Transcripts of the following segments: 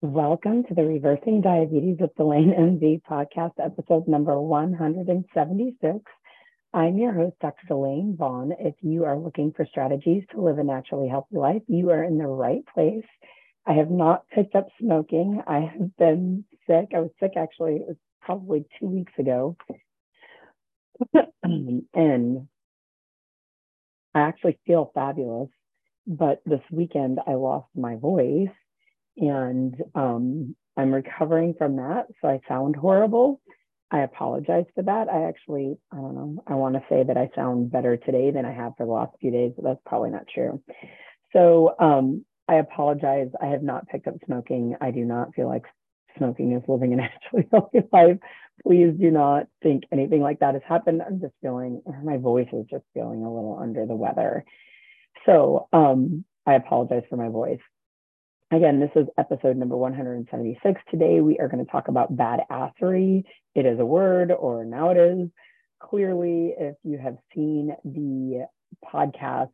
Welcome to the Reversing Diabetes with Delaine MD podcast, episode number 176. I'm your host, Dr. Delaine Vaughn. If you are looking for strategies to live a naturally healthy life, you are in the right place. I have not picked up smoking. I have been sick. I was sick actually, it was probably two weeks ago. and I actually feel fabulous. But this weekend, I lost my voice and um, I'm recovering from that. So I sound horrible. I apologize for that. I actually, I don't know, I want to say that I sound better today than I have for the last few days, but that's probably not true. So um, I apologize. I have not picked up smoking. I do not feel like smoking is living a naturally healthy life. Please do not think anything like that has happened. I'm just feeling, my voice is just feeling a little under the weather. So um, I apologize for my voice. Again, this is episode number 176. Today, we are going to talk about badassery. It is a word, or now it is. Clearly, if you have seen the podcast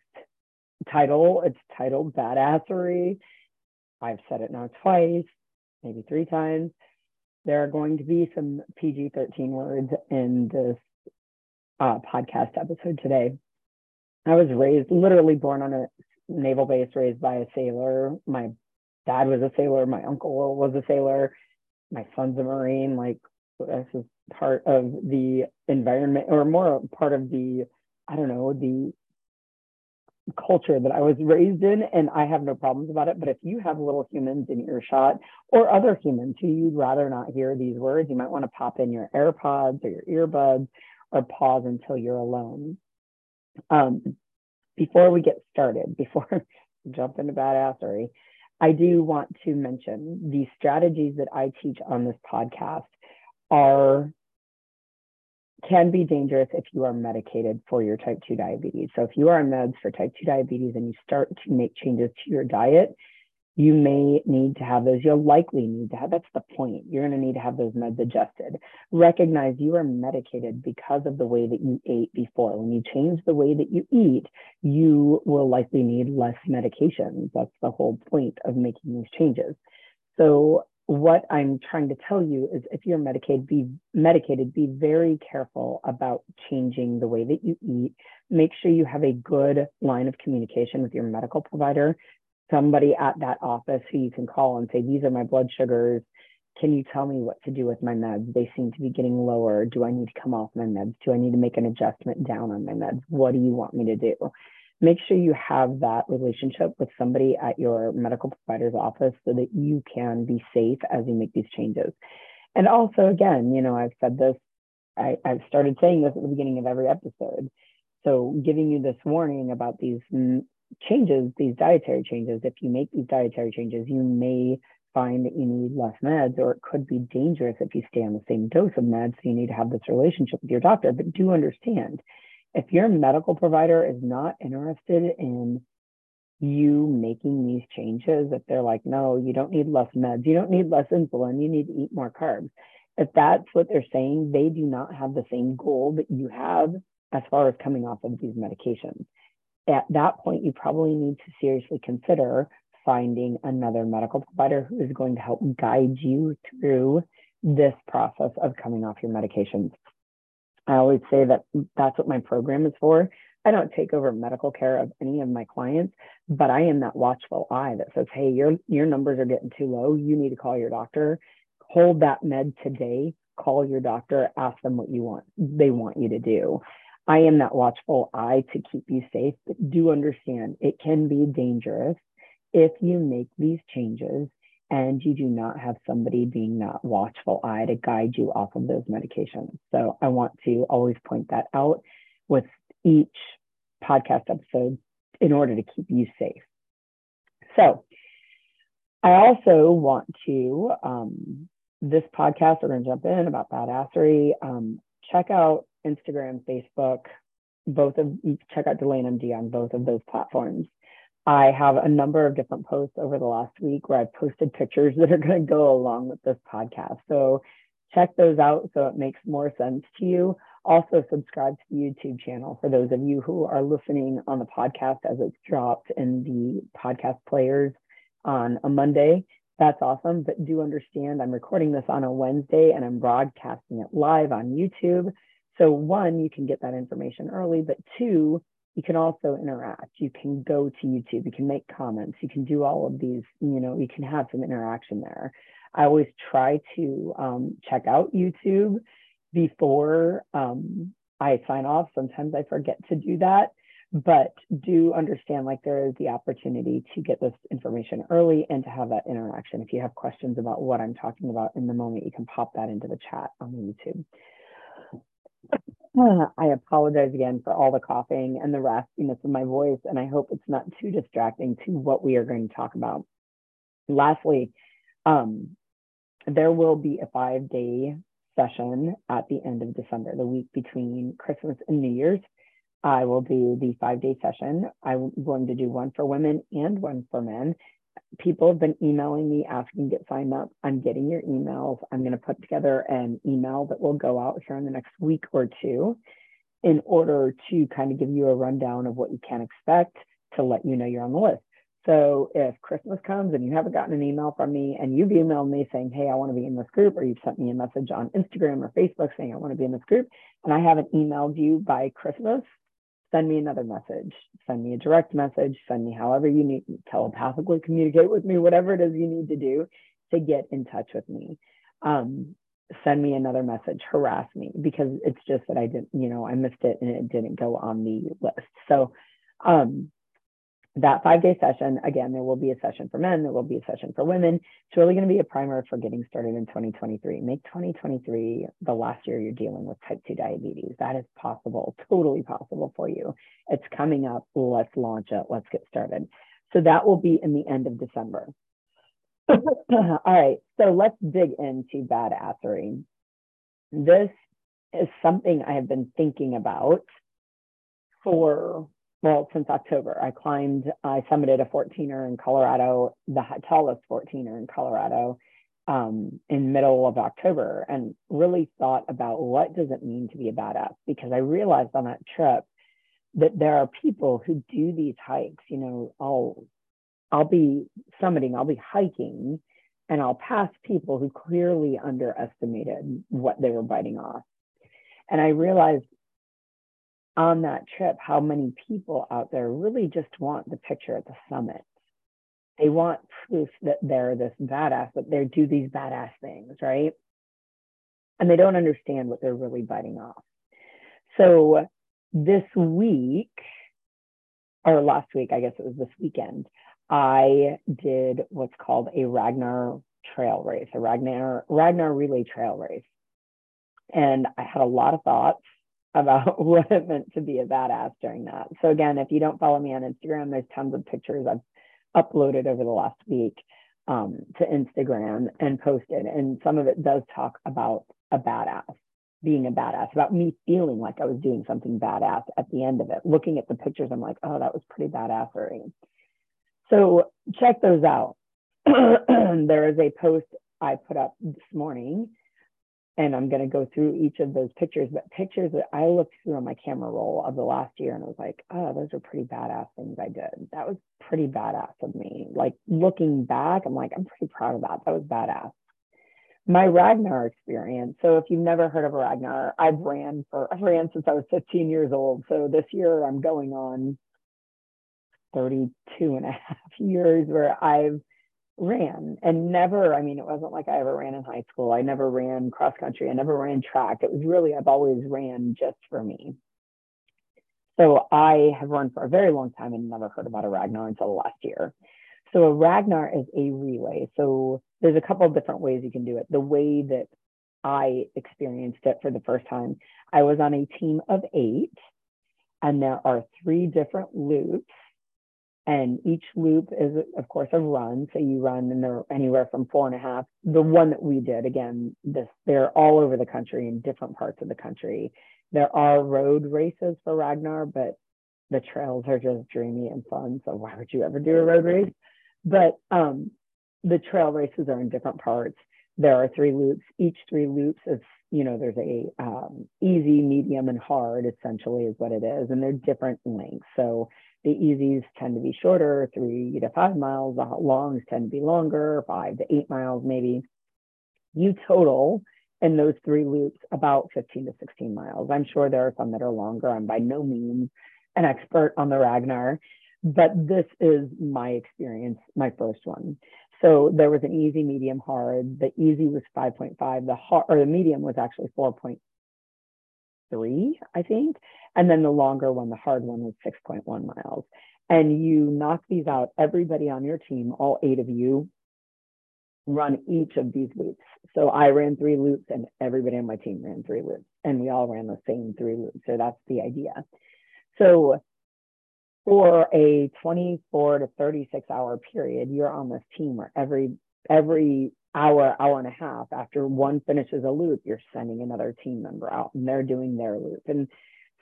title, it's titled Badassery. I've said it now twice, maybe three times. There are going to be some PG 13 words in this uh, podcast episode today. I was raised, literally born on a naval base, raised by a sailor. My dad was a sailor, my uncle was a sailor, my son's a Marine. Like this is part of the environment or more part of the, I don't know, the culture that I was raised in, and I have no problems about it. But if you have little humans in earshot or other humans who you'd rather not hear these words, you might want to pop in your AirPods or your earbuds or pause until you're alone. Um, before we get started, before jump into badassery, I do want to mention the strategies that I teach on this podcast are can be dangerous if you are medicated for your type 2 diabetes. So if you are on meds for type 2 diabetes and you start to make changes to your diet, you may need to have those. You'll likely need to have, that's the point. You're going to need to have those meds adjusted. Recognize you are medicated because of the way that you ate before. When you change the way that you eat, you will likely need less medications. That's the whole point of making these changes. So what I'm trying to tell you is if you're medicated, be medicated, be very careful about changing the way that you eat. Make sure you have a good line of communication with your medical provider somebody at that office who you can call and say, These are my blood sugars. Can you tell me what to do with my meds? They seem to be getting lower. Do I need to come off my meds? Do I need to make an adjustment down on my meds? What do you want me to do? Make sure you have that relationship with somebody at your medical provider's office so that you can be safe as you make these changes. And also, again, you know, I've said this, I, I've started saying this at the beginning of every episode. So, giving you this warning about these changes, these dietary changes, if you make these dietary changes, you may find that you need less meds, or it could be dangerous if you stay on the same dose of meds. So you need to have this relationship with your doctor. But do understand if your medical provider is not interested in you making these changes, if they're like, no, you don't need less meds, you don't need less insulin, you need to eat more carbs. If that's what they're saying, they do not have the same goal that you have as far as coming off of these medications at that point, you probably need to seriously consider finding another medical provider who is going to help guide you through this process of coming off your medications. I always say that that's what my program is for. I don't take over medical care of any of my clients, but I am that watchful eye that says, "Hey, your your numbers are getting too low. You need to call your doctor. Hold that med today. Call your doctor. Ask them what you want. They want you to do." I am that watchful eye to keep you safe, but do understand it can be dangerous if you make these changes and you do not have somebody being that watchful eye to guide you off of those medications. So I want to always point that out with each podcast episode in order to keep you safe. So I also want to, um, this podcast, we're going to jump in about badassery. Um, check out Instagram, Facebook, both of check out Delaine MD on both of those platforms. I have a number of different posts over the last week where I've posted pictures that are going to go along with this podcast. So check those out so it makes more sense to you. Also, subscribe to the YouTube channel for those of you who are listening on the podcast as it's dropped in the podcast players on a Monday. That's awesome. But do understand I'm recording this on a Wednesday and I'm broadcasting it live on YouTube. So, one, you can get that information early, but two, you can also interact. You can go to YouTube, you can make comments, you can do all of these, you know, you can have some interaction there. I always try to um, check out YouTube before um, I sign off. Sometimes I forget to do that but do understand like there is the opportunity to get this information early and to have that interaction. If you have questions about what I'm talking about in the moment, you can pop that into the chat on YouTube. I apologize again for all the coughing and the raspiness of my voice, and I hope it's not too distracting to what we are going to talk about. Lastly, um, there will be a five day session at the end of December, the week between Christmas and New Year's. I will do the five day session. I'm going to do one for women and one for men. People have been emailing me asking to get signed up. I'm getting your emails. I'm going to put together an email that will go out here in the next week or two in order to kind of give you a rundown of what you can expect to let you know you're on the list. So if Christmas comes and you haven't gotten an email from me and you've emailed me saying, hey, I want to be in this group, or you've sent me a message on Instagram or Facebook saying, I want to be in this group, and I haven't emailed you by Christmas, send me another message, send me a direct message, send me however you need, telepathically communicate with me, whatever it is you need to do to get in touch with me. Um, send me another message, harass me because it's just that I didn't, you know, I missed it and it didn't go on the list. So um, that five day session, again, there will be a session for men, there will be a session for women. It's really going to be a primer for getting started in 2023. Make 2023 the last year you're dealing with type 2 diabetes. That is possible, totally possible for you. It's coming up. Let's launch it. Let's get started. So that will be in the end of December. All right, so let's dig into badassery. This is something I have been thinking about for well, since October. I climbed, I summited a 14er in Colorado, the tallest 14er in Colorado um, in middle of October and really thought about what does it mean to be a badass? Because I realized on that trip that there are people who do these hikes, you know, I'll, I'll be summiting, I'll be hiking and I'll pass people who clearly underestimated what they were biting off. And I realized on that trip how many people out there really just want the picture at the summit. They want proof that they're this badass, that they do these badass things, right? And they don't understand what they're really biting off. So this week, or last week, I guess it was this weekend, I did what's called a Ragnar trail race, a Ragnar Ragnar relay trail race. And I had a lot of thoughts about what it meant to be a badass during that. So again, if you don't follow me on Instagram, there's tons of pictures I've uploaded over the last week um, to Instagram and posted, and some of it does talk about a badass, being a badass, about me feeling like I was doing something badass at the end of it. Looking at the pictures, I'm like, oh, that was pretty badassery. So check those out. there is a post I put up this morning and I'm going to go through each of those pictures, but pictures that I looked through on my camera roll of the last year and I was like, oh, those are pretty badass things I did. That was pretty badass of me. Like looking back, I'm like, I'm pretty proud of that. That was badass. My Ragnar experience. So if you've never heard of Ragnar, I've ran for, I've ran since I was 15 years old. So this year I'm going on 32 and a half years where I've ran and never i mean it wasn't like i ever ran in high school. I never ran cross country. I never ran track. It was really i've always ran just for me. So i have run for a very long time and never heard about a ragnar until last year. So a ragnar is a relay. So there's a couple of different ways you can do it. The way that i experienced it for the first time i was on a team of eight and there are three different loops and each loop is, of course, a run. So you run and they're anywhere from four and a half. The one that we did, again, this they're all over the country in different parts of the country. There are road races for Ragnar, but the trails are just dreamy and fun. So why would you ever do a road race? But um, the trail races are in different parts. there are three loops. Each three loops is, you know, there's a um, easy, medium, and hard essentially is what it is. And they're different lengths. So the easies tend to be shorter, three to five miles. The longs tend to be longer, five to eight miles maybe. You total in those three loops about 15 to 16 miles. I'm sure there are some that are longer. I'm by no means an expert on the Ragnar, but this is my experience, my first one. So there was an easy, medium, hard. The easy was 5.5. The hard or the medium was actually 4.3, I think. And then the longer one, the hard one, was 6.1 miles. And you knock these out. Everybody on your team, all eight of you, run each of these loops. So I ran three loops and everybody on my team ran three loops and we all ran the same three loops. So that's the idea. So for a 24 to 36 hour period, you're on this team where every every hour, hour and a half after one finishes a loop, you're sending another team member out and they're doing their loop. And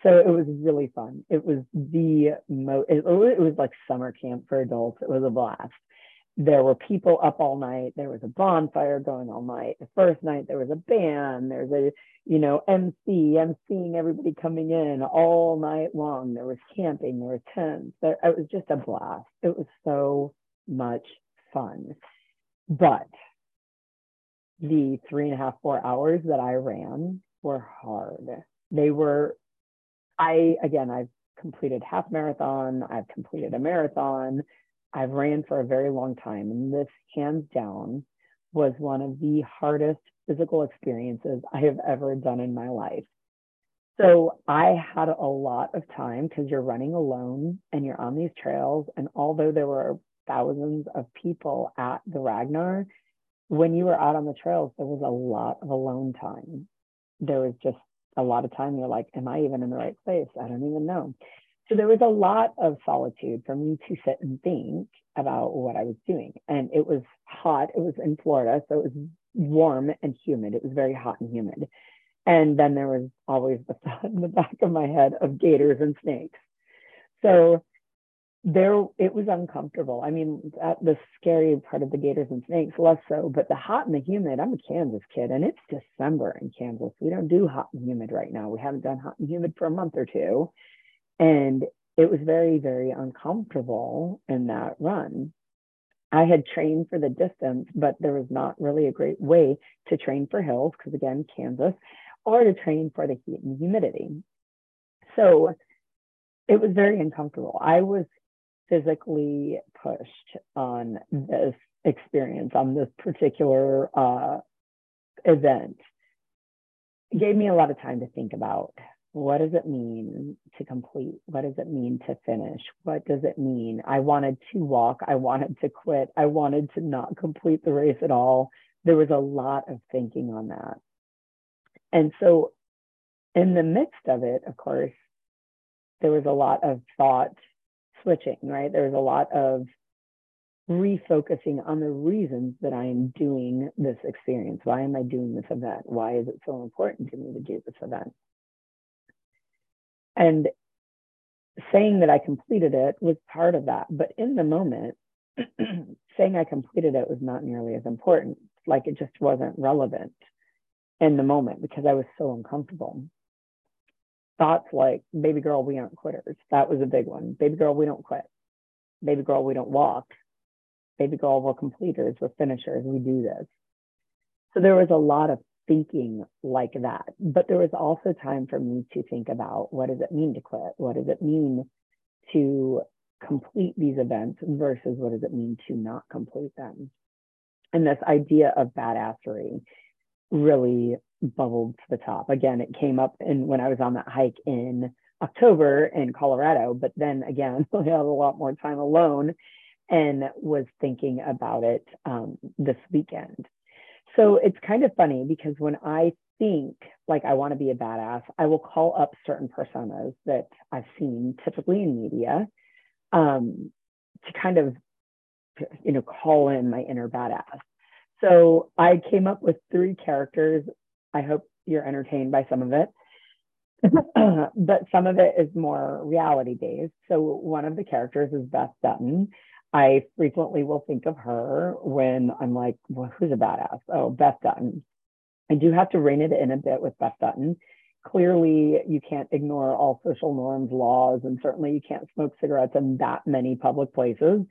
so it was really fun. It was the mo it, it was like summer camp for adults. It was a blast there were people up all night. There was a bonfire going all night. The first night there was a band. There's a, you know, MC, emceeing everybody coming in all night long. There was camping. There were tents. There, it was just a blast. It was so much fun. But the three and a half, four hours that I ran were hard. They were, I, again, I've completed half marathon. I've completed a marathon. I've ran for a very long time, and this hands down was one of the hardest physical experiences I have ever done in my life. So I had a lot of time because you're running alone and you're on these trails. And although there were thousands of people at the Ragnar, when you were out on the trails, there was a lot of alone time. There was just a lot of time you're like, am I even in the right place? I don't even know. So there was a lot of solitude for me to sit and think about what I was doing. And it was hot. It was in Florida, so it was warm and humid. It was very hot and humid. And then there was always the thought in the back of my head of gators and snakes. So there it was uncomfortable. I mean, that, the scary part of the gators and snakes, less so, but the hot and the humid, I'm a Kansas kid and it's December in Kansas. We don't do hot and humid right now. We haven't done hot and humid for a month or two. And it was very, very uncomfortable in that run. I had trained for the distance, but there was not really a great way to train for hills, because again, Kansas, or to train for the heat and humidity. So it was very uncomfortable. I was physically pushed on this experience, on this particular uh, event. It gave me a lot of time to think about what does it mean to complete? What does it mean to finish? What does it mean? I wanted to walk. I wanted to quit. I wanted to not complete the race at all. There was a lot of thinking on that. And so, in the midst of it, of course, there was a lot of thought switching, right? There's a lot of refocusing on the reasons that I am doing this experience. Why am I doing this event? Why is it so important to me to do this event? And saying that I completed it was part of that. But in the moment, saying I completed it was not nearly as important. Like it just wasn't relevant in the moment because I was so uncomfortable. Thoughts like, baby girl, we aren't quitters. That was a big one. Baby girl, we don't quit. Baby girl, we don't walk. Baby girl, we're completers, we're finishers, we do this. So there was a lot of thinking like that. But there was also time for me to think about what does it mean to quit? What does it mean to complete these events versus what does it mean to not complete them? And this idea of badassery really bubbled to the top. Again, it came up in when I was on that hike in October in Colorado, but then again, I had a lot more time alone and was thinking about it um, this weekend. So it's kind of funny because when I think like I want to be a badass, I will call up certain personas that I've seen typically in media um, to kind of, you know, call in my inner badass. So I came up with three characters. I hope you're entertained by some of it. but some of it is more reality based. So one of the characters is Beth Dutton. I frequently will think of her when I'm like, well, who's a badass? Oh, Beth Dutton. I do have to rein it in a bit with Beth Dutton. Clearly, you can't ignore all social norms, laws, and certainly you can't smoke cigarettes in that many public places.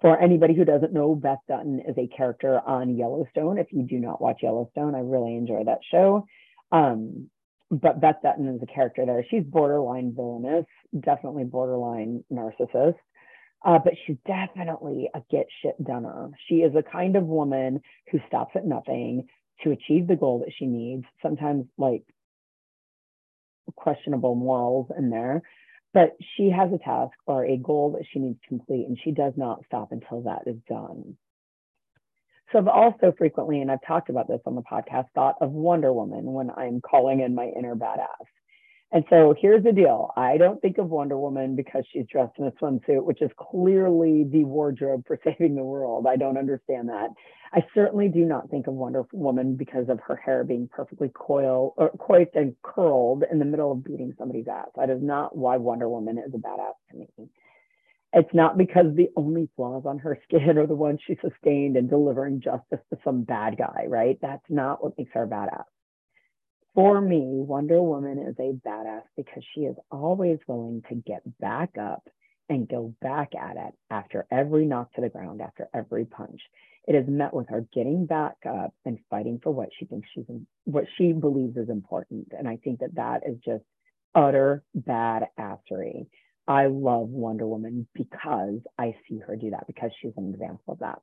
For anybody who doesn't know, Beth Dutton is a character on Yellowstone. If you do not watch Yellowstone, I really enjoy that show. Um, but Beth Dutton is a character there. She's borderline villainous, definitely borderline narcissist. Uh, but she's definitely a get shit doneer. She is a kind of woman who stops at nothing to achieve the goal that she needs, sometimes like questionable morals in there. But she has a task or a goal that she needs to complete, and she does not stop until that is done. So I've also frequently, and I've talked about this on the podcast, thought of Wonder Woman when I'm calling in my inner badass. And so here's the deal. I don't think of Wonder Woman because she's dressed in a swimsuit, which is clearly the wardrobe for saving the world. I don't understand that. I certainly do not think of Wonder Woman because of her hair being perfectly coiled, or coiffed and curled in the middle of beating somebody's ass. That is not why Wonder Woman is a badass to me. It's not because the only flaws on her skin are the ones she sustained in delivering justice to some bad guy, right? That's not what makes her badass. For me, Wonder Woman is a badass because she is always willing to get back up and go back at it after every knock to the ground, after every punch. It is met with her getting back up and fighting for what she thinks she's what she believes is important. And I think that that is just utter badassery. I love Wonder Woman because I see her do that because she's an example of that.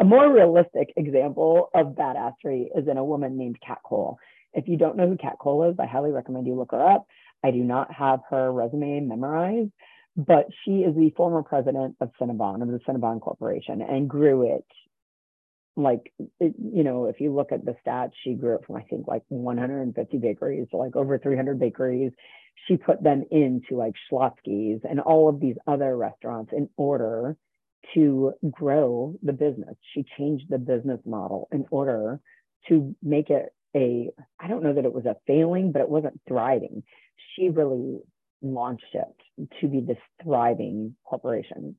A more realistic example of badassery is in a woman named Kat Cole. If you don't know who Kat Cole is, I highly recommend you look her up. I do not have her resume memorized, but she is the former president of Cinnabon, of the Cinnabon Corporation, and grew it like, it, you know, if you look at the stats, she grew it from, I think, like 150 bakeries to like over 300 bakeries. She put them into like Schlotzsky's and all of these other restaurants in order to grow the business. She changed the business model in order to make it a, I don't know that it was a failing, but it wasn't thriving. She really launched it to be this thriving corporation.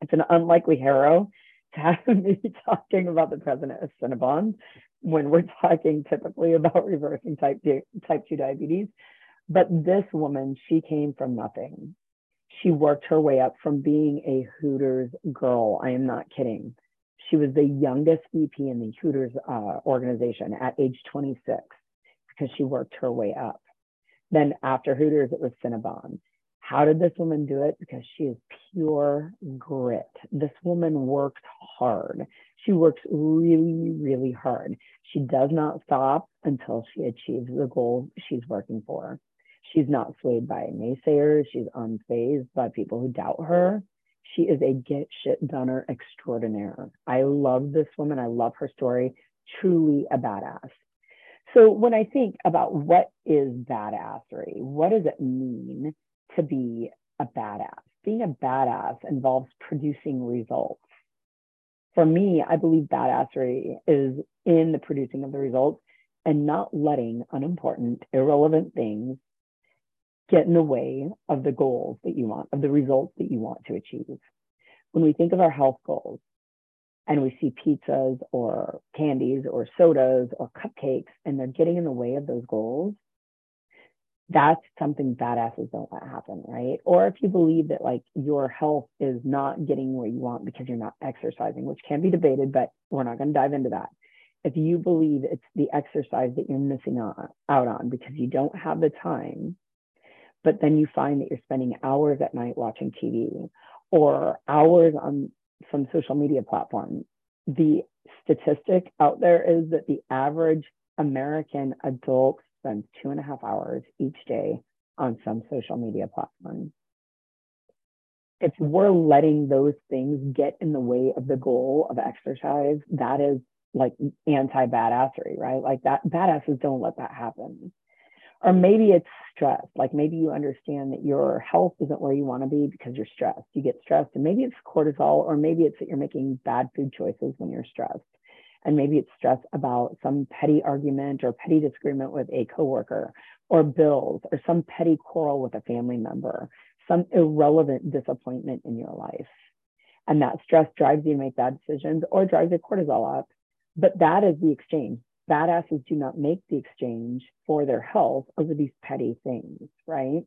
It's an unlikely hero to have me talking about the president of Cinnabon when we're talking typically about reversing type 2, type 2 diabetes. But this woman, she came from nothing. She worked her way up from being a Hooters girl. I am not kidding she was the youngest VP in the Hooters uh, organization at age 26 because she worked her way up. Then after Hooters, it was Cinnabon. How did this woman do it? Because she is pure grit. This woman works hard. She works really, really hard. She does not stop until she achieves the goal she's working for. She's not swayed by naysayers. She's unfazed by people who doubt her. She is a get shit doneer extraordinaire. I love this woman. I love her story. Truly a badass. So when I think about what is badassery, what does it mean to be a badass? Being a badass involves producing results. For me, I believe badassery is in the producing of the results and not letting unimportant, irrelevant things get in the way of the goals that you want, of the results that you want to achieve. When we think of our health goals and we see pizzas or candies or sodas or cupcakes and they're getting in the way of those goals, that's something badasses don't let happen, right? Or if you believe that like your health is not getting where you want because you're not exercising, which can be debated, but we're not going to dive into that. If you believe it's the exercise that you're missing out on because you don't have the time but then you find that you're spending hours at night watching TV or hours on some social media platform. The statistic out there is that the average American adult spends two and a half hours each day on some social media platform. If we're letting those things get in the way of the goal of exercise, that is like anti badassery, right? Like that badasses don't let that happen. Or maybe it's stress. Like maybe you understand that your health isn't where you want to be because you're stressed. You get stressed, and maybe it's cortisol, or maybe it's that you're making bad food choices when you're stressed. And maybe it's stress about some petty argument or petty disagreement with a coworker, or bills, or some petty quarrel with a family member, some irrelevant disappointment in your life. And that stress drives you to make bad decisions or drives your cortisol up. But that is the exchange. Badasses do not make the exchange for their health over these petty things, right?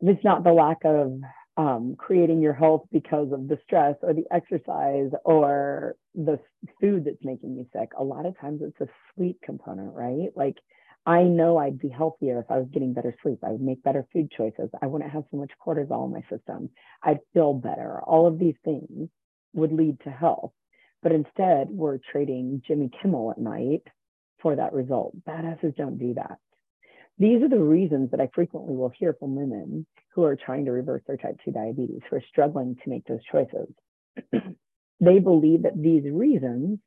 It's not the lack of um, creating your health because of the stress or the exercise or the food that's making you sick. A lot of times it's a sleep component, right? Like I know I'd be healthier if I was getting better sleep. I would make better food choices. I wouldn't have so much cortisol in my system. I'd feel better. All of these things would lead to health. But instead, we're trading Jimmy Kimmel at night for that result. Badasses don't do that. These are the reasons that I frequently will hear from women who are trying to reverse their type 2 diabetes, who are struggling to make those choices. they believe that these reasons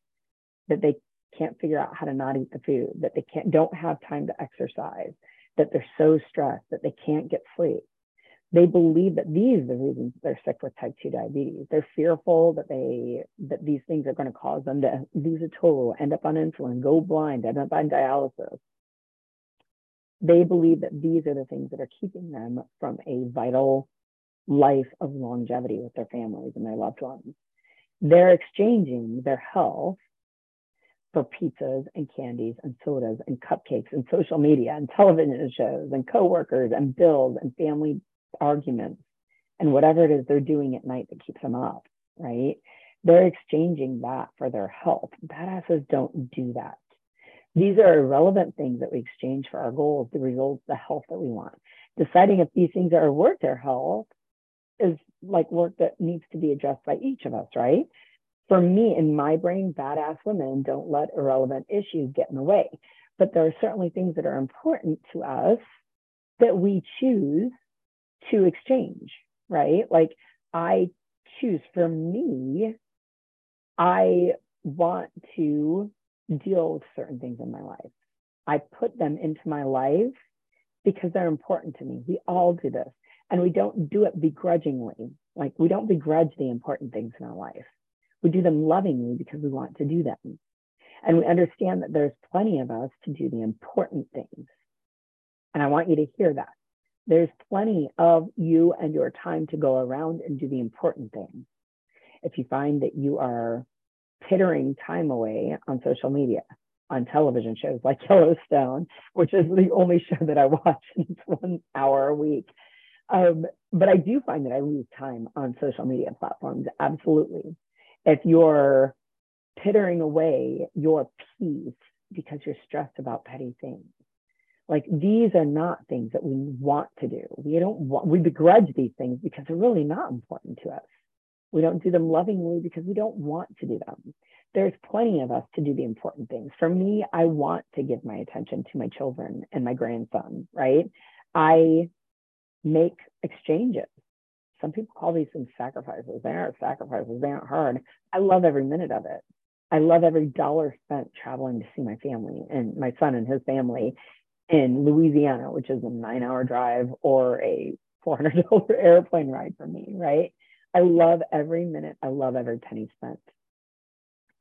that they can't figure out how to not eat the food, that they can't don't have time to exercise, that they're so stressed that they can't get sleep. They believe that these are the reasons they're sick with type 2 diabetes. They're fearful that they that these things are going to cause them to lose a toe, end up on insulin, go blind, end up on dialysis they believe that these are the things that are keeping them from a vital life of longevity with their families and their loved ones. They're exchanging their health for pizzas and candies and sodas and cupcakes and social media and television shows and coworkers and bills and family arguments and whatever it is they're doing at night that keeps them up, right? They're exchanging that for their health. Badasses don't do that. These are irrelevant things that we exchange for our goals, the results, the health that we want. Deciding if these things are worth their health is like work that needs to be addressed by each of us, right? For me, in my brain, badass women don't let irrelevant issues get in the way. But there are certainly things that are important to us that we choose to exchange, right? Like I choose for me, I want to deal with certain things in my life. I put them into my life because they're important to me. We all do this. And we don't do it begrudgingly. Like we don't begrudge the important things in our life. We do them lovingly because we want to do them. And we understand that there's plenty of us to do the important things. And I want you to hear that. There's plenty of you and your time to go around and do the important things. If you find that you are pittering time away on social media, on television shows like Yellowstone, which is the only show that I watch, and it's one hour a week. Um, but I do find that I lose time on social media platforms, absolutely. If you're pittering away your peace because you're stressed about petty things, like these are not things that we want to do. We don't want, we begrudge these things because they're really not important to us. We don't do them lovingly because we don't want to do them. There's plenty of us to do the important things. For me, I want to give my attention to my children and my grandson, right? I make exchanges. Some people call these things sacrifices. They aren't sacrifices, they aren't hard. I love every minute of it. I love every dollar spent traveling to see my family and my son and his family in Louisiana, which is a nine hour drive or a $400 airplane ride for me, right? I love every minute. I love every penny spent.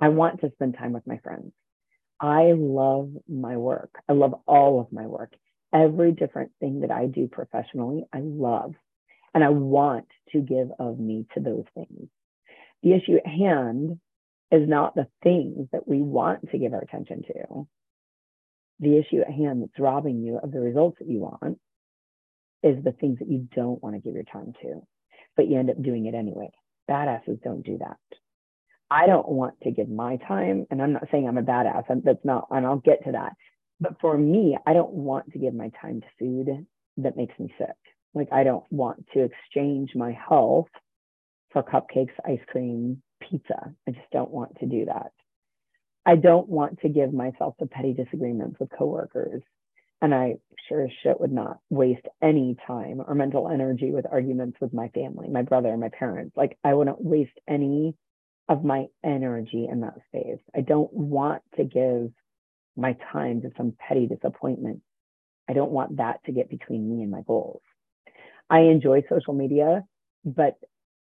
I want to spend time with my friends. I love my work. I love all of my work. Every different thing that I do professionally, I love. And I want to give of me to those things. The issue at hand is not the things that we want to give our attention to. The issue at hand that's robbing you of the results that you want is the things that you don't want to give your time to but you end up doing it anyway. Badasses don't do that. I don't want to give my time, and I'm not saying I'm a badass, that's not, and I'll get to that. But for me, I don't want to give my time to food that makes me sick. Like, I don't want to exchange my health for cupcakes, ice cream, pizza. I just don't want to do that. I don't want to give myself to petty disagreements with coworkers and I sure as shit would not waste any time or mental energy with arguments with my family, my brother, my parents. Like I wouldn't waste any of my energy in that space. I don't want to give my time to some petty disappointment. I don't want that to get between me and my goals. I enjoy social media, but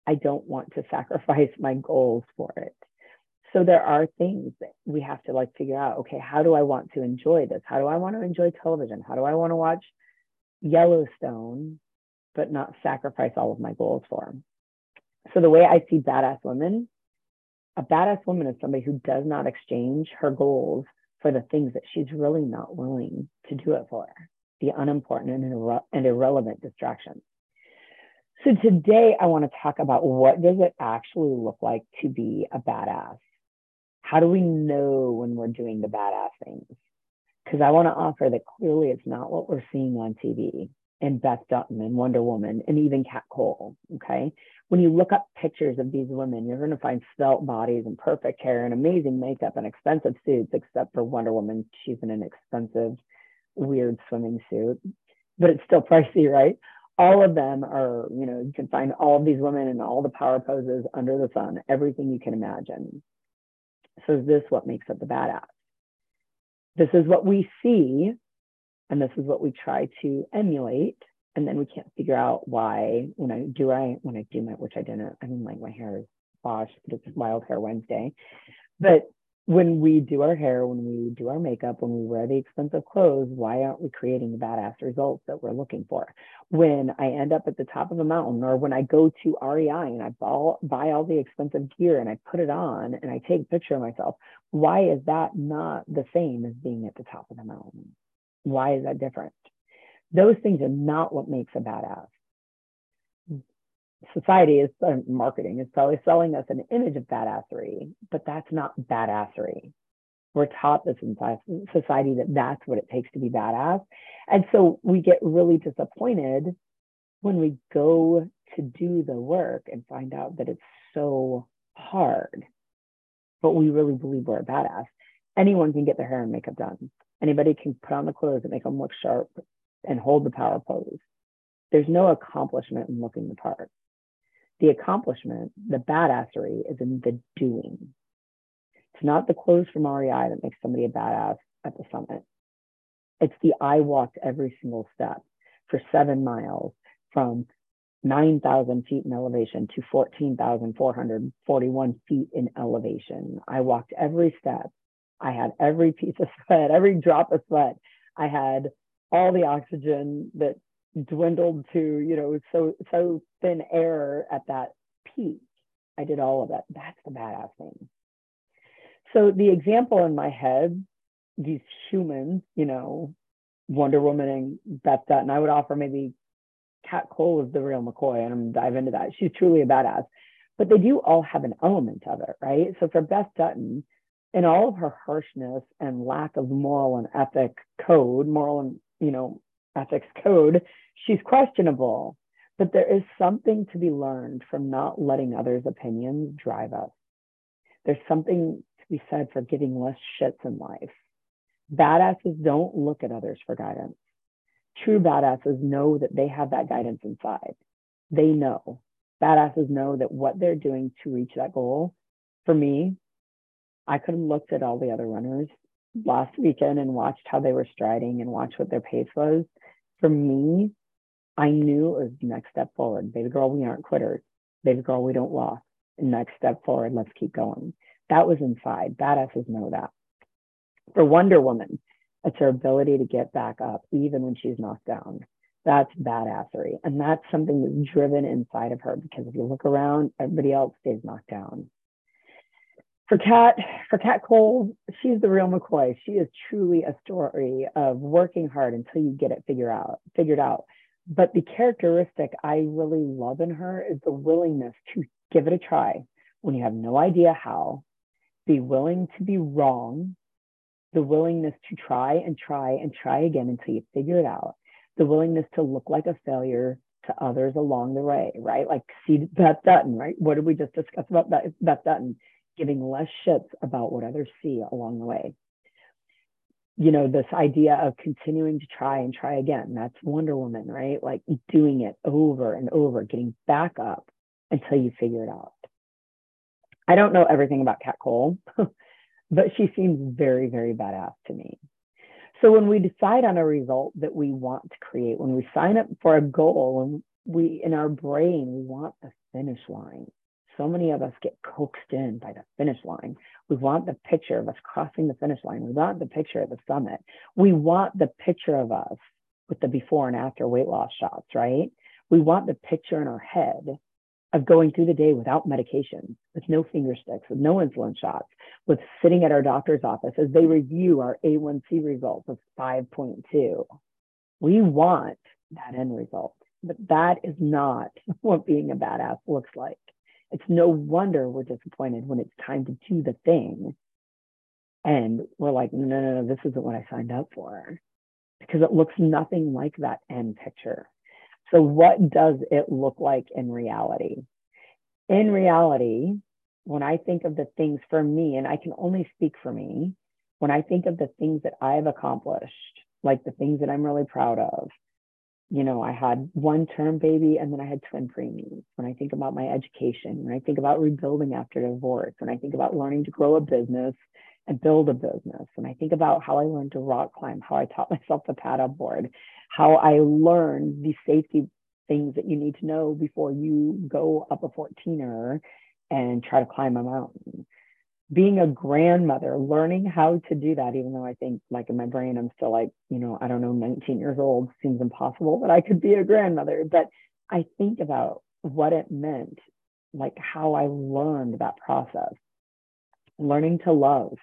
I don't want to sacrifice my goals for it so there are things that we have to like figure out okay how do i want to enjoy this how do i want to enjoy television how do i want to watch yellowstone but not sacrifice all of my goals for them So the way I see badass women, a badass woman is somebody who does not exchange her goals for the things that she's really not willing to do it for, the unimportant and, irre- and irrelevant distractions. So today I want to talk about what does it actually look like to be a badass? How do we know when we're doing the badass things? Because I want to offer that clearly it's not what we're seeing on TV and Beth Dutton and Wonder Woman and even Kat Cole. Okay. When you look up pictures of these women, you're going to find svelte bodies and perfect hair and amazing makeup and expensive suits, except for Wonder Woman. She's in an expensive, weird swimming suit, but it's still pricey, right? All of them are, you know, you can find all of these women in all the power poses under the sun, everything you can imagine. So, is this what makes up the badass? This is what we see and this is what we try to emulate and then we can't figure out why when i do i when i do my which i didn't i mean like my hair is washed but it's wild hair wednesday but when we do our hair when we do our makeup when we wear the expensive clothes why aren't we creating the badass results that we're looking for when i end up at the top of a mountain or when i go to rei and i buy all the expensive gear and i put it on and i take a picture of myself why is that not the same as being at the top of the mountain why is that different? Those things are not what makes a badass. Society is uh, marketing is probably selling us an image of badassery, but that's not badassery. We're taught this in society that that's what it takes to be badass. And so we get really disappointed when we go to do the work and find out that it's so hard. But we really believe we're a badass. Anyone can get their hair and makeup done. Anybody can put on the clothes and make them look sharp and hold the power pose. There's no accomplishment in looking the part. The accomplishment, the badassery, is in the doing. It's not the clothes from REI that makes somebody a badass at the summit. It's the I walked every single step for seven miles from 9,000 feet in elevation to 14,441 feet in elevation. I walked every step I had every piece of sweat, every drop of sweat. I had all the oxygen that dwindled to, you know, so so thin air at that peak. I did all of that. That's the badass thing. So the example in my head, these humans, you know, Wonder Woman and Beth Dutton, I would offer maybe Kat Cole is the real McCoy, and I'm dive into that. She's truly a badass. But they do all have an element of it, right? So for Beth Dutton, in all of her harshness and lack of moral and ethic code, moral and you know ethics code, she's questionable. But there is something to be learned from not letting others' opinions drive us. There's something to be said for giving less shits in life. Badasses don't look at others for guidance. True badasses know that they have that guidance inside. They know. Badasses know that what they're doing to reach that goal, for me, I could have looked at all the other runners last weekend and watched how they were striding and watched what their pace was. For me, I knew it was the next step forward. Baby girl, we aren't quitters. Baby girl, we don't lost. Next step forward, let's keep going. That was inside. Badasses know that. For Wonder Woman, it's her ability to get back up even when she's knocked down. That's badassery. And that's something that's driven inside of her because if you look around, everybody else stays knocked down for Kat, for Kat Cole, she's the real McCoy. She is truly a story of working hard until you get it figured out, figured out. But the characteristic I really love in her is the willingness to give it a try when you have no idea how, be willing to be wrong, the willingness to try and try and try again until you figure it out, the willingness to look like a failure to others along the way, right? Like see Beth Dutton, right? What did we just discuss about Beth Dutton? Giving less shits about what others see along the way. You know, this idea of continuing to try and try again, that's Wonder Woman, right? Like doing it over and over, getting back up until you figure it out. I don't know everything about Kat Cole, but she seems very, very badass to me. So when we decide on a result that we want to create, when we sign up for a goal, and we in our brain we want the finish line, so many of us get coaxed in by the finish line. We want the picture of us crossing the finish line. We want the picture of the summit. We want the picture of us with the before and after weight loss shots, right? We want the picture in our head of going through the day without medication, with no finger sticks, with no insulin shots, with sitting at our doctor's office as they review our A1C results of 5.2. We want that end result, but that is not what being a badass looks like. It's no wonder we're disappointed when it's time to do the thing. And we're like, no, no, no, this isn't what I signed up for because it looks nothing like that end picture. So, what does it look like in reality? In reality, when I think of the things for me, and I can only speak for me, when I think of the things that I've accomplished, like the things that I'm really proud of, you know, I had one term baby and then I had twin preemies. When I think about my education, when I think about rebuilding after divorce, when I think about learning to grow a business and build a business, when I think about how I learned to rock climb, how I taught myself to paddle board, how I learned the safety things that you need to know before you go up a 14er and try to climb a mountain. Being a grandmother, learning how to do that, even though I think, like in my brain, I'm still like, you know, I don't know, 19 years old seems impossible that I could be a grandmother. But I think about what it meant, like how I learned that process, learning to love,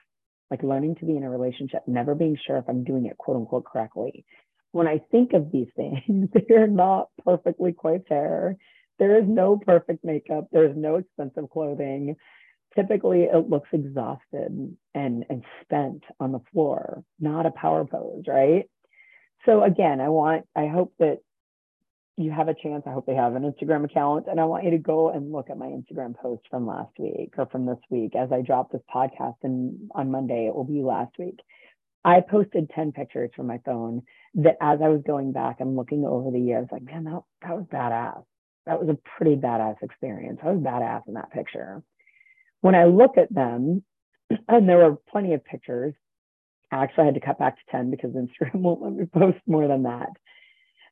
like learning to be in a relationship, never being sure if I'm doing it quote unquote correctly, when I think of these things, they're not perfectly coiffure. There is no perfect makeup. There's no expensive clothing. Typically, it looks exhausted and, and spent on the floor, not a power pose, right? So again, I want, I hope that you have a chance. I hope they have an Instagram account, and I want you to go and look at my Instagram post from last week or from this week as I drop this podcast. And on Monday, it will be last week. I posted 10 pictures from my phone that as I was going back and looking over the years, like, man, that, that was badass. That was a pretty badass experience. I was badass in that picture. When I look at them, and there were plenty of pictures, actually I had to cut back to 10 because Instagram won't let me post more than that.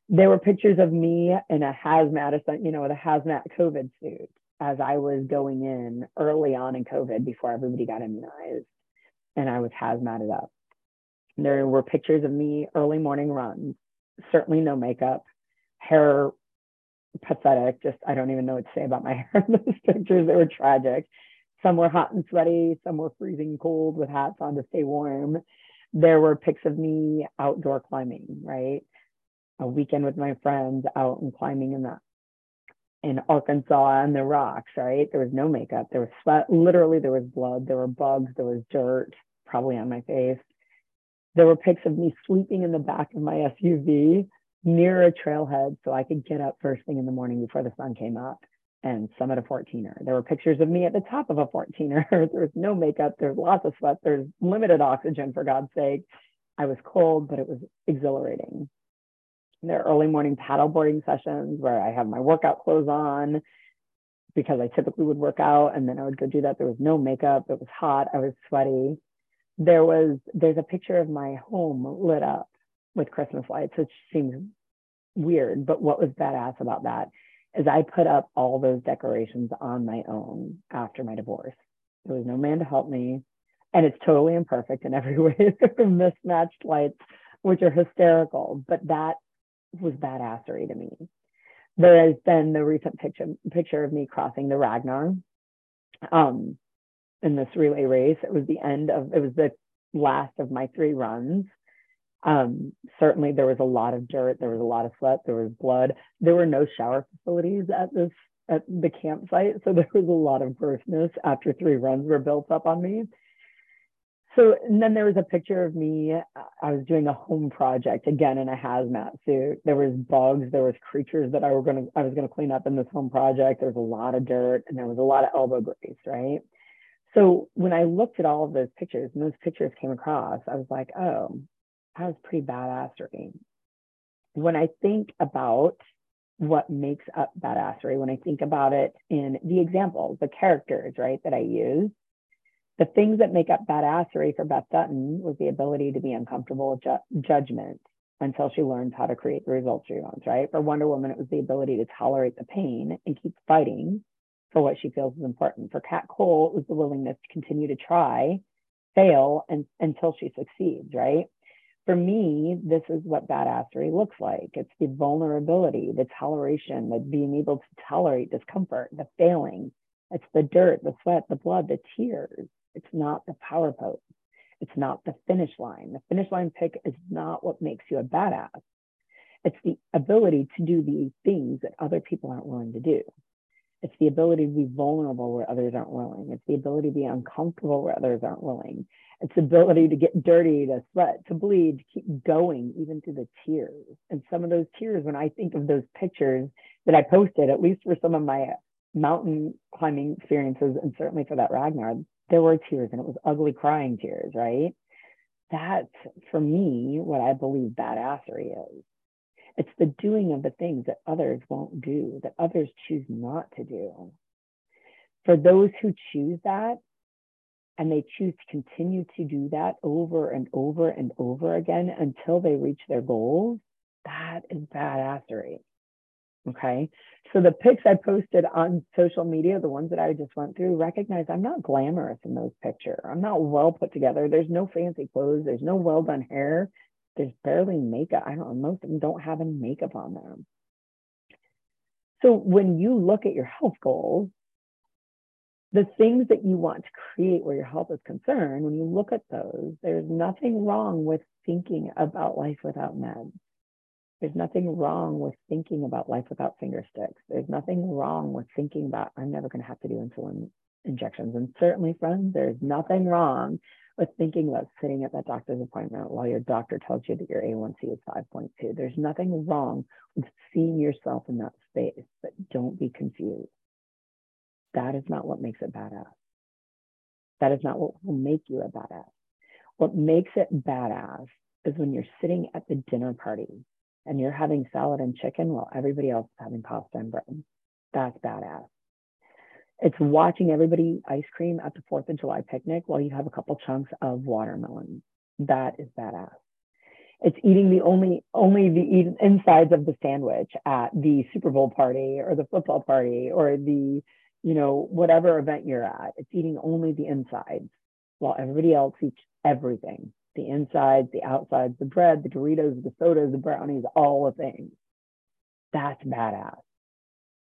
There were pictures of me in a hazmat, you know, with a hazmat COVID suit as I was going in early on in COVID before everybody got immunized. And I was hazmated up. There were pictures of me early morning runs, certainly no makeup, hair pathetic. Just, I don't even know what to say about my hair in those pictures. They were tragic. Some were hot and sweaty, some were freezing cold with hats on to stay warm. There were pics of me outdoor climbing, right? A weekend with my friends out and climbing in the in Arkansas and the rocks, right? There was no makeup. There was sweat. Literally, there was blood. There were bugs. There was dirt, probably on my face. There were pics of me sleeping in the back of my SUV near a trailhead so I could get up first thing in the morning before the sun came up and summit a 14er. There were pictures of me at the top of a 14er. there was no makeup, there's lots of sweat, there's limited oxygen for God's sake. I was cold, but it was exhilarating. There are early morning paddleboarding sessions where I have my workout clothes on because I typically would work out and then I would go do that. There was no makeup, it was hot, I was sweaty there was there's a picture of my home lit up with Christmas lights, which seems weird, but what was badass about that is I put up all those decorations on my own after my divorce. There was no man to help me, and it's totally imperfect in every way. mismatched lights, which are hysterical, but that was badassery to me. There has been the recent picture picture of me crossing the Ragnar. Um, in this relay race. It was the end of, it was the last of my three runs. Um, certainly there was a lot of dirt, there was a lot of sweat, there was blood. There were no shower facilities at this at the campsite, so there was a lot of grossness after three runs were built up on me. So and then there was a picture of me. I was doing a home project again in a hazmat suit. There was bugs, there was creatures that I were gonna I was gonna clean up in this home project. There was a lot of dirt and there was a lot of elbow grease, right? So when I looked at all of those pictures and those pictures came across, I was like, oh, that was pretty badassery. When I think about what makes up badassery, when I think about it in the examples, the characters, right, that I use, the things that make up badassery for Beth Dutton was the ability to be uncomfortable with ju- judgment until she learns how to create the results she wants, right? For Wonder Woman, it was the ability to tolerate the pain and keep fighting for what she feels is important. For Kat Cole, it was the willingness to continue to try, fail, and until she succeeds, right? For me, this is what badassery looks like. It's the vulnerability, the toleration, the being able to tolerate discomfort, the failing. It's the dirt, the sweat, the blood, the tears. It's not the power pose. It's not the finish line. The finish line pick is not what makes you a badass. It's the ability to do the things that other people aren't willing to do. It's the ability to be vulnerable where others aren't willing. It's the ability to be uncomfortable where others aren't willing. It's the ability to get dirty, to sweat, to bleed, to keep going, even through the tears. And some of those tears, when I think of those pictures that I posted, at least for some of my mountain climbing experiences, and certainly for that Ragnar, there were tears and it was ugly crying tears, right? That's for me what I believe badassery is. It's the doing of the things that others won't do, that others choose not to do. For those who choose that, and they choose to continue to do that over and over and over again until they reach their goals, that is badassery. Okay. So the pics I posted on social media, the ones that I just went through, recognize I'm not glamorous in those pictures. I'm not well put together. There's no fancy clothes. There's no well done hair. There's barely makeup. I don't know. Most of them don't have any makeup on them. So when you look at your health goals, the things that you want to create where your health is concerned, when you look at those, there's nothing wrong with thinking about life without meds. There's nothing wrong with thinking about life without finger sticks. There's nothing wrong with thinking about, I'm never going to have to do insulin injections. And certainly, friends, there's nothing wrong with thinking about sitting at that doctor's appointment while your doctor tells you that your A1C is 5.2. There's nothing wrong with seeing yourself in that space, but don't be confused. That is not what makes it badass. That is not what will make you a badass. What makes it badass is when you're sitting at the dinner party and you're having salad and chicken while everybody else is having pasta and bread. That's badass. It's watching everybody ice cream at the 4th of July picnic while you have a couple chunks of watermelon. That is badass. It's eating the only only the insides of the sandwich at the Super Bowl party or the football party or the you know whatever event you're at. It's eating only the insides while everybody else eats everything the insides, the outsides, the bread, the Doritos, the sodas, the brownies, all the things. That's badass.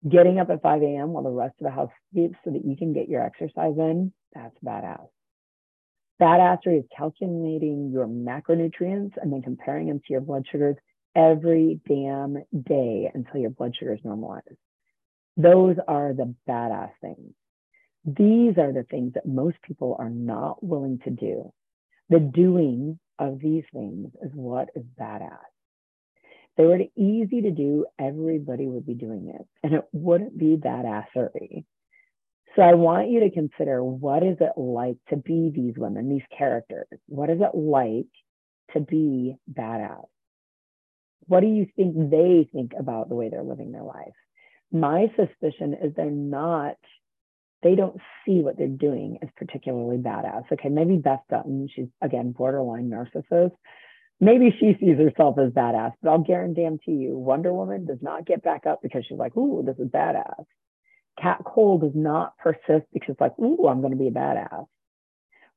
Getting up at 5 a.m. while the rest of the house sleeps so that you can get your exercise in, that's badass. Badassery is calculating your macronutrients and then comparing them to your blood sugars every damn day until your blood sugars normalize. Those are the badass things. These are the things that most people are not willing to do the doing of these things is what is badass. They were easy to do, everybody would be doing it, and it wouldn't be badassery. So I want you to consider what is it like to be these women, these characters? What is it like to be badass? What do you think they think about the way they're living their life? My suspicion is they're not they don't see what they're doing as particularly badass. Okay, maybe Beth Dutton, she's again borderline narcissist. Maybe she sees herself as badass, but I'll guarantee you, Wonder Woman does not get back up because she's like, ooh, this is badass. Kat Cole does not persist because it's like, ooh, I'm going to be a badass.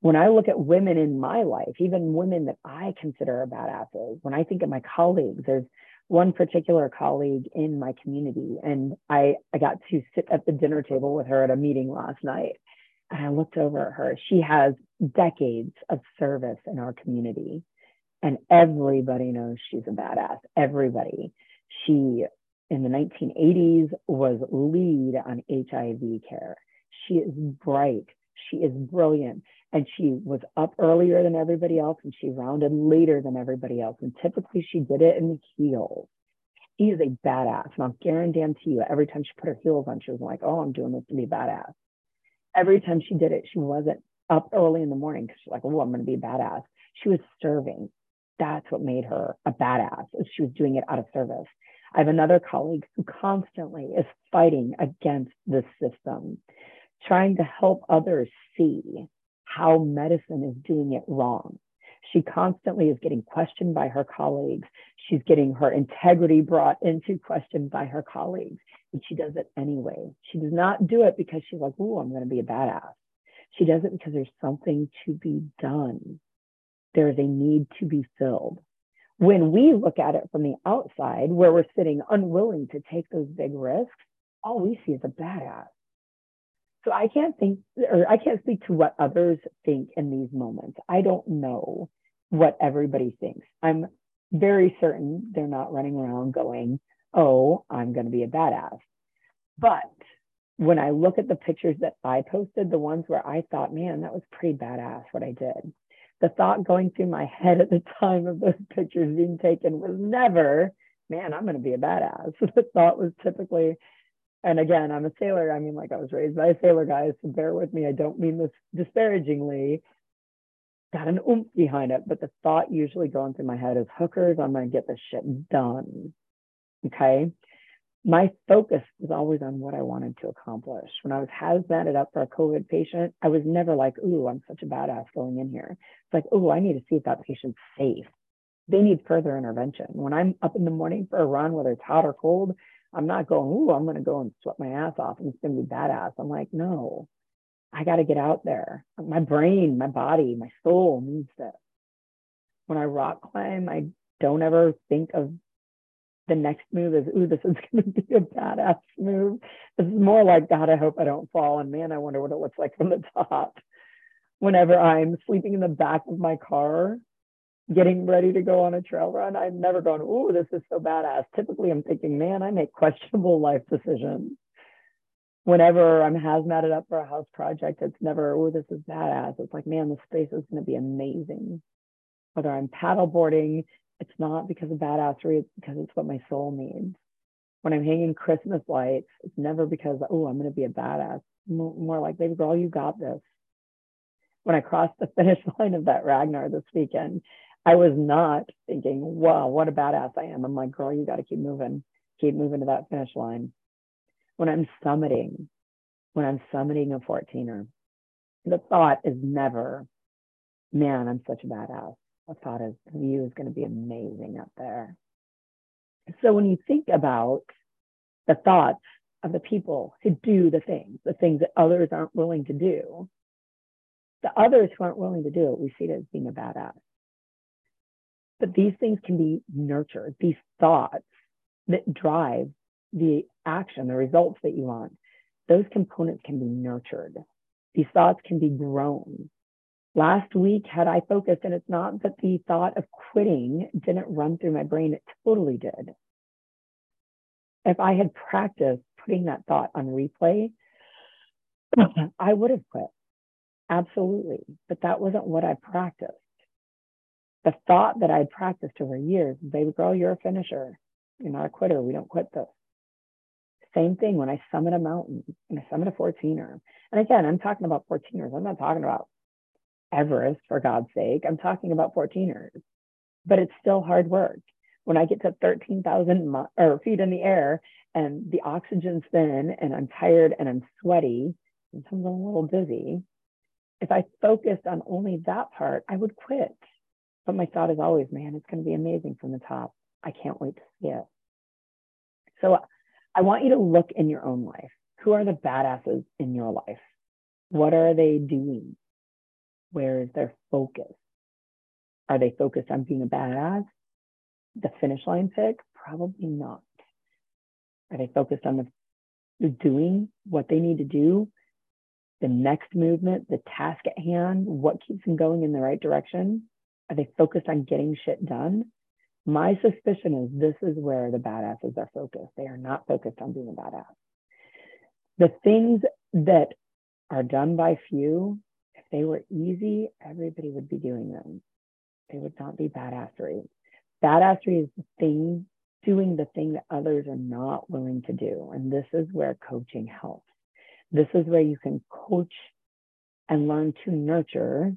When I look at women in my life, even women that I consider are badasses, when I think of my colleagues, there's one particular colleague in my community. And I, I got to sit at the dinner table with her at a meeting last night. And I looked over at her. She has decades of service in our community. And everybody knows she's a badass. Everybody. She, in the 1980s, was lead on HIV care. She is bright. She is brilliant and she was up earlier than everybody else and she rounded later than everybody else. And typically she did it in the heels. She is a badass. And I'll guarantee you, every time she put her heels on, she was like, oh, I'm doing this to be a badass. Every time she did it, she wasn't up early in the morning because she's like, oh, I'm going to be a badass. She was serving. That's what made her a badass. She was doing it out of service. I have another colleague who constantly is fighting against this system, trying to help others see how medicine is doing it wrong. She constantly is getting questioned by her colleagues. She's getting her integrity brought into question by her colleagues, and she does it anyway. She does not do it because she's like, oh, I'm going to be a badass. She does it because there's something to be done. There's a need to be filled. When we look at it from the outside, where we're sitting unwilling to take those big risks, all we see is a badass. So I can't think, or I can't speak to what others think in these moments. I don't know what everybody thinks. I'm very certain they're not running around going, oh, I'm going to be a badass. But when I look at the pictures that I posted, the ones where I thought, man, that was pretty badass what I did. The thought going through my head at the time of those pictures being taken was never, man, I'm going to be a badass. The thought was typically, and again, I'm a sailor. I mean, like I was raised by a sailor guy, so bear with me. I don't mean this disparagingly. Got an oomph behind it, but the thought usually going through my head is hookers, I'm going to get this shit done. Okay my focus was always on what I wanted to accomplish. When I was hazmated up for a COVID patient, I was never like, ooh, I'm such a badass going in here. It's like, ooh, I need to see if that patient's safe. They need further intervention. When I'm up in the morning for a run, whether it's hot or cold, I'm not going, ooh, I'm going to go and sweat my ass off and it's going to be badass. I'm like, no, I got to get out there. My brain, my body, my soul needs this. When I rock climb, I don't ever think of the next move is, ooh, this is going to be a badass move. This is more like, God, I hope I don't fall. And man, I wonder what it looks like from the top. Whenever I'm sleeping in the back of my car, getting ready to go on a trail run, I'm never going, ooh, this is so badass. Typically, I'm thinking, man, I make questionable life decisions. Whenever I'm hazmated up for a house project, it's never, oh, this is badass. It's like, man, this space is going to be amazing. Whether I'm paddleboarding it's not because of badassery, it's because it's what my soul needs. When I'm hanging Christmas lights, it's never because, oh, I'm going to be a badass. More like, baby girl, you got this. When I crossed the finish line of that Ragnar this weekend, I was not thinking, wow, what a badass I am. I'm like, girl, you got to keep moving, keep moving to that finish line. When I'm summiting, when I'm summiting a 14er, the thought is never, man, I'm such a badass. Thought his view is going to be amazing up there. So when you think about the thoughts of the people who do the things, the things that others aren't willing to do, the others who aren't willing to do it, we see it as being a badass. But these things can be nurtured, these thoughts that drive the action, the results that you want, those components can be nurtured. These thoughts can be grown. Last week, had I focused, and it's not that the thought of quitting didn't run through my brain, it totally did. If I had practiced putting that thought on replay, I would have quit. Absolutely. But that wasn't what I practiced. The thought that I had practiced over years, baby girl, you're a finisher. You're not a quitter. We don't quit this. Same thing when I summit a mountain and I summit a 14er. And again, I'm talking about 14ers. I'm not talking about Everest, for God's sake. I'm talking about 14ers, but it's still hard work. When I get to 13,000 or feet in the air and the oxygen's thin and I'm tired and I'm sweaty, sometimes I'm a little dizzy. If I focused on only that part, I would quit. But my thought is always, man, it's going to be amazing from the top. I can't wait to see it. So I want you to look in your own life. Who are the badasses in your life? What are they doing? Where is their focus? Are they focused on being a badass? The finish line pick? Probably not. Are they focused on the doing what they need to do? The next movement, the task at hand, what keeps them going in the right direction? Are they focused on getting shit done? My suspicion is this is where the badasses are focused. They are not focused on being a badass. The things that are done by few they were easy, everybody would be doing them. They would not be badassery. Badassery is the thing, doing the thing that others are not willing to do. And this is where coaching helps. This is where you can coach and learn to nurture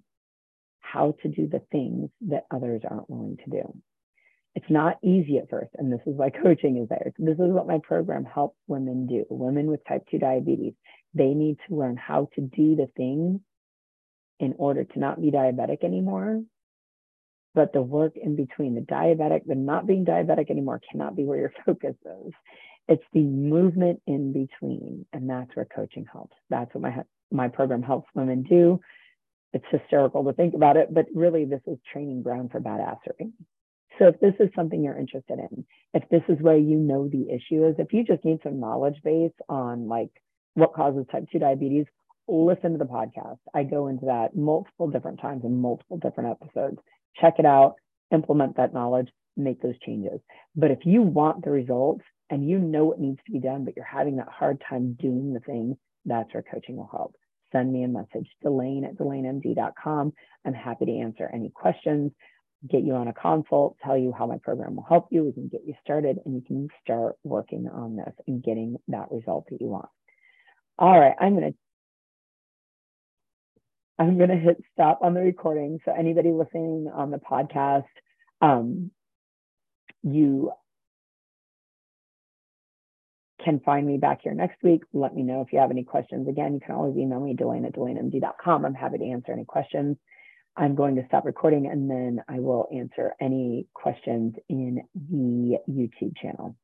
how to do the things that others aren't willing to do. It's not easy at first, and this is why coaching is there. This is what my program helps women do. Women with type 2 diabetes, they need to learn how to do the things in order to not be diabetic anymore. But the work in between the diabetic, the not being diabetic anymore cannot be where your focus is. It's the movement in between. And that's where coaching helps. That's what my, my program helps women do. it's hysterical to think about it, but really this is training ground for badassery. So if this is something you're interested in, if this is where you know the issue is, if you just need some knowledge base on like what causes type 2 diabetes, listen to the podcast. I go into that multiple different times in multiple different episodes. Check it out, implement that knowledge, make those changes. But if you want the results and you know what needs to be done, but you're having that hard time doing the thing, that's where coaching will help. Send me a message, Delane at DelaneMD.com. I'm happy to answer any questions, get you on a consult, tell you how my program will help you. We can get you started and you can start working on this and getting that result that you want. All right, I'm going to I'm going to hit stop on the recording. So anybody listening on the podcast, um, you can find me back here next week. Let me know if you have any questions. Again, you can always email me, Delane at DelaneMD.com. I'm happy to answer any questions. I'm going to stop recording and then I will answer any questions in the YouTube channel.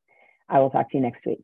I will talk to you next week.